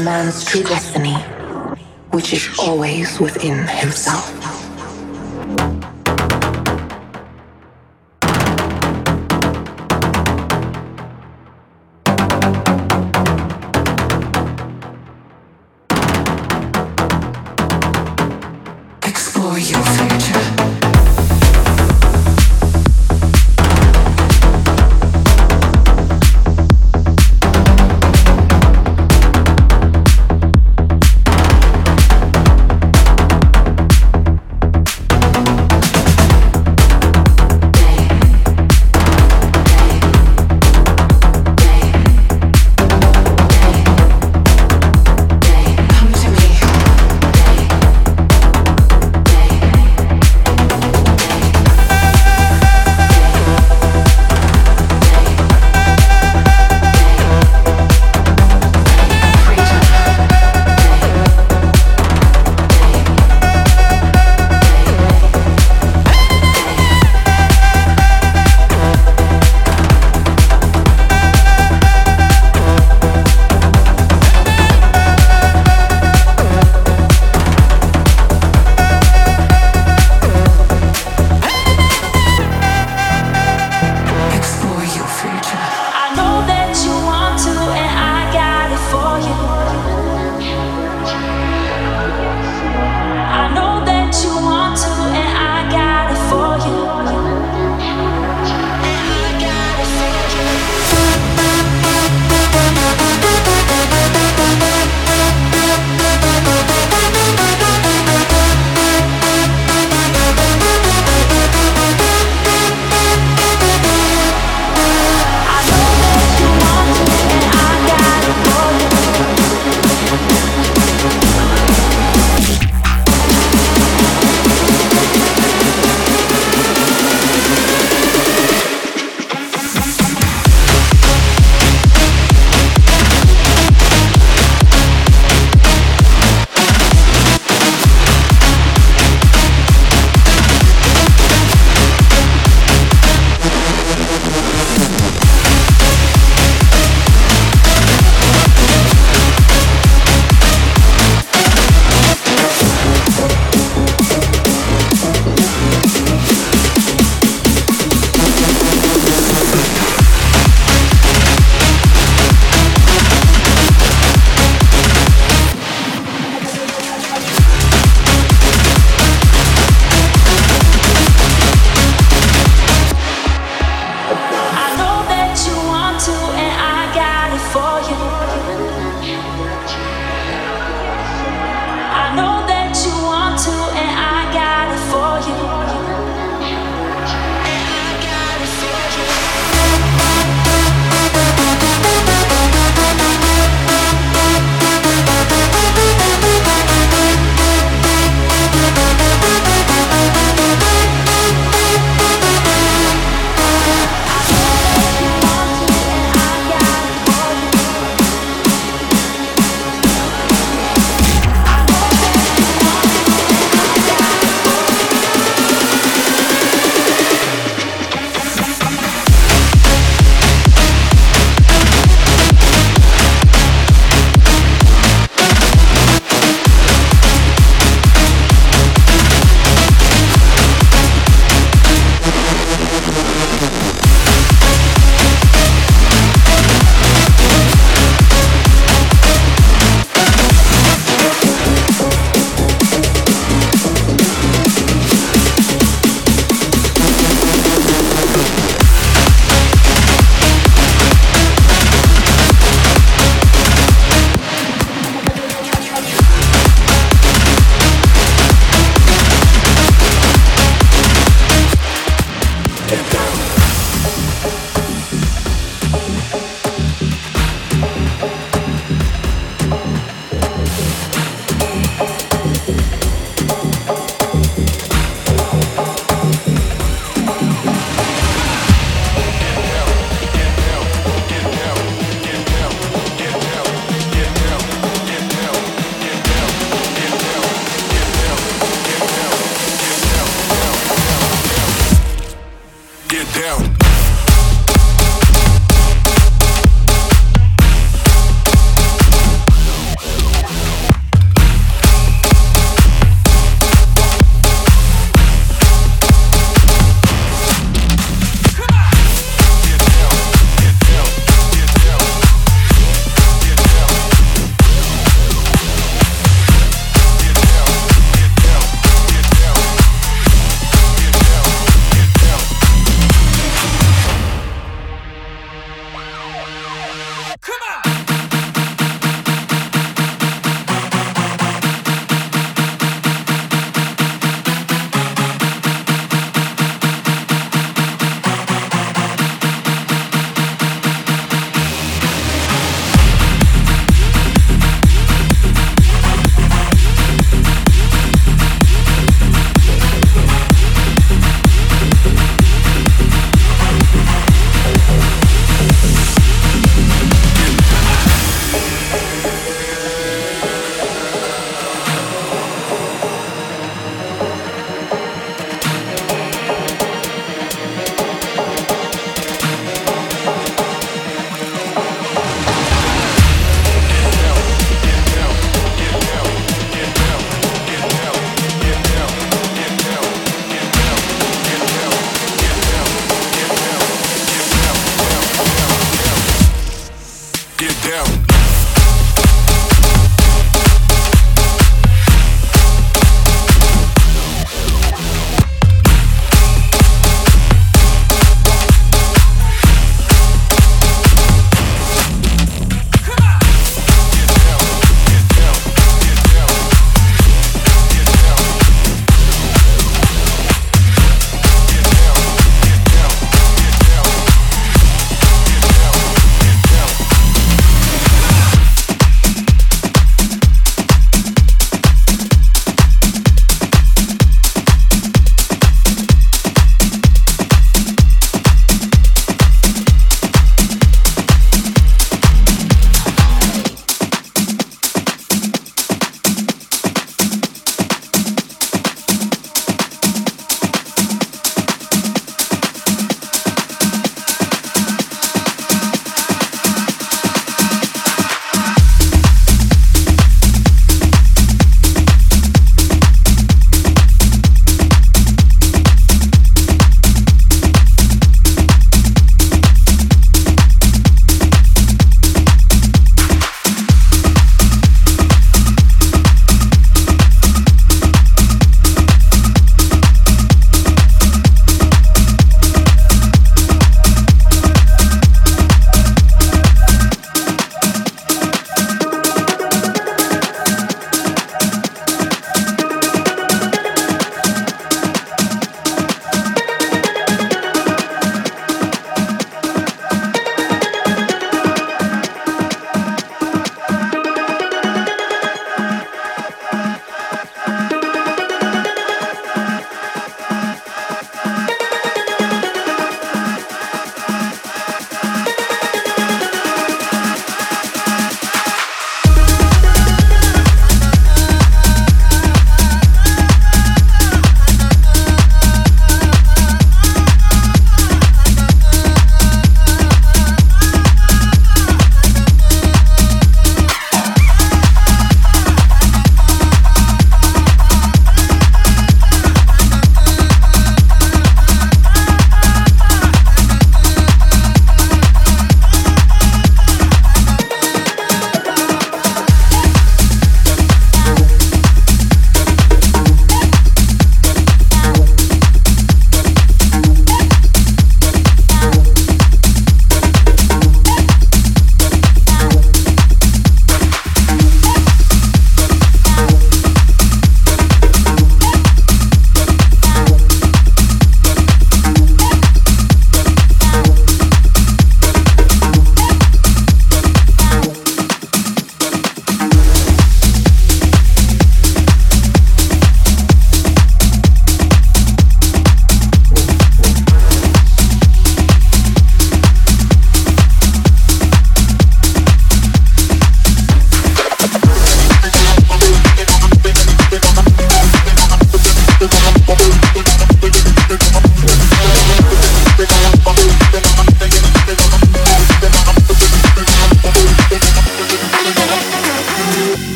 a man's true destiny, which is always within himself.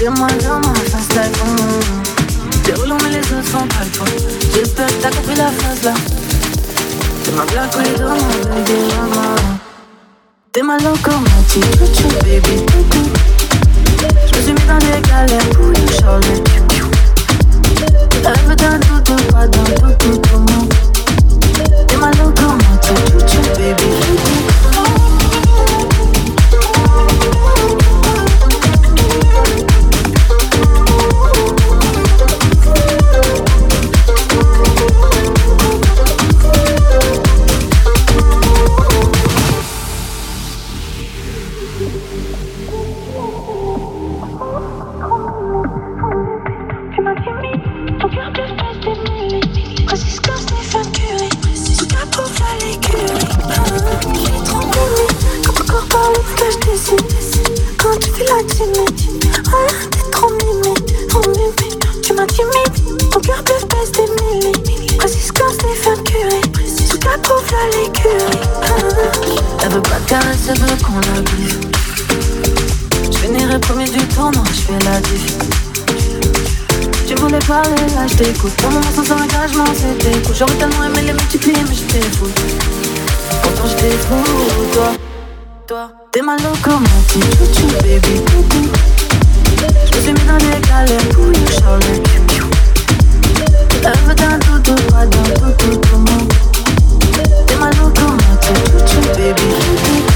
Dis-moi la Déroulons mais les autres sont pas J'espère que t'as compris la phrase là. T'es ma blague ou les deux mon bébé T'es ma locomotive, baby toutou Je me suis mis dans des galères pour une charge Rêve pas d'un tout T'es ma locomotive, baby je t'écoute. Pour moment sans engagement, c'était cool. J'aurais tellement aimé les multiplier, mais j'étais fou. Pourtant j'étais fou, toi. Toi, t'es ma locomotive, chouchou baby. Je me suis mis dans des galères pour you, Charlotte. Elle veut d'un doudou, pas d'un doudou pour moi. T'es ma locomotive, chouchou baby.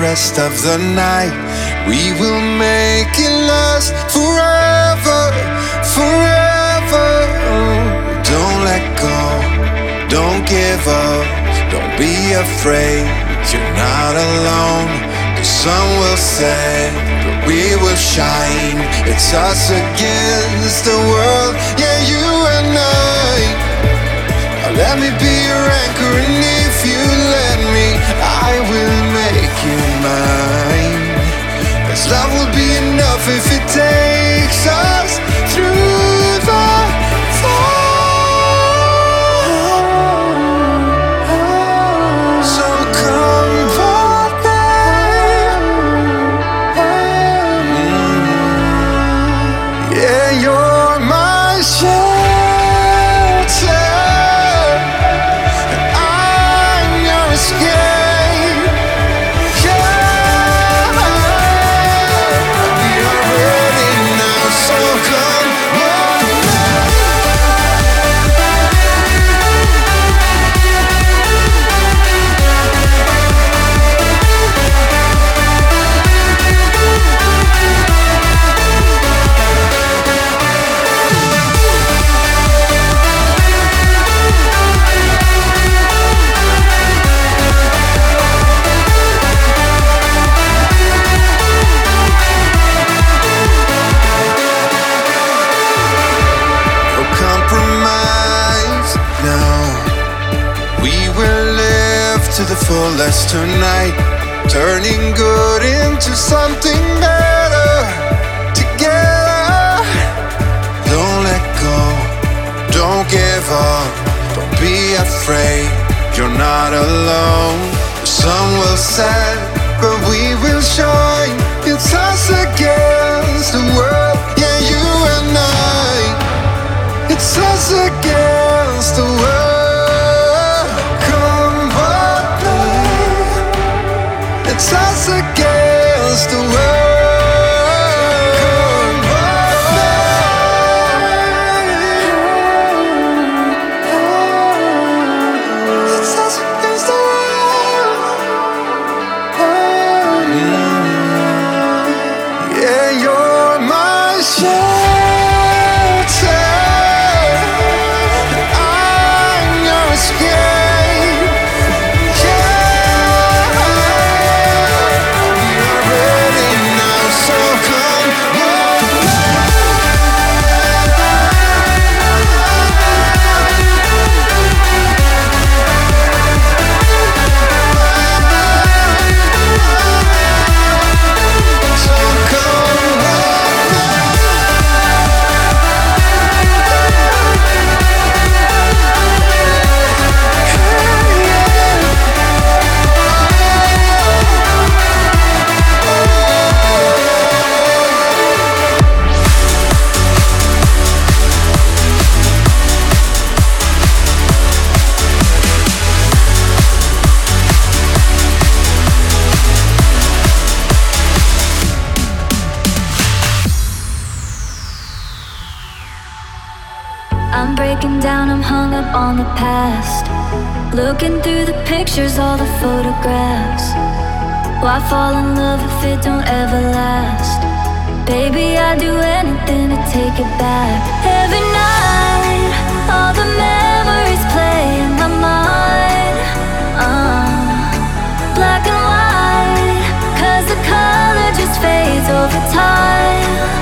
Rest of the night. We will make it last forever, forever. Don't let go, don't give up, don't be afraid. You're not alone. The sun will set, but we will shine. It's us against the world, yeah, you and I. Let me be your anchor, and if you let me, I will make you mine. Love will be enough if it takes us through turning good into something better together. Don't let go, don't give up, don't be afraid. You're not alone. The sun will set, but we will shine. It's us against the past. Looking through the pictures, all the photographs. Why fall in love if it don't ever last? Baby, I'd do anything to take it back. Every night, all the memories play in my mind. Uh, black and white, cause the color just fades over time.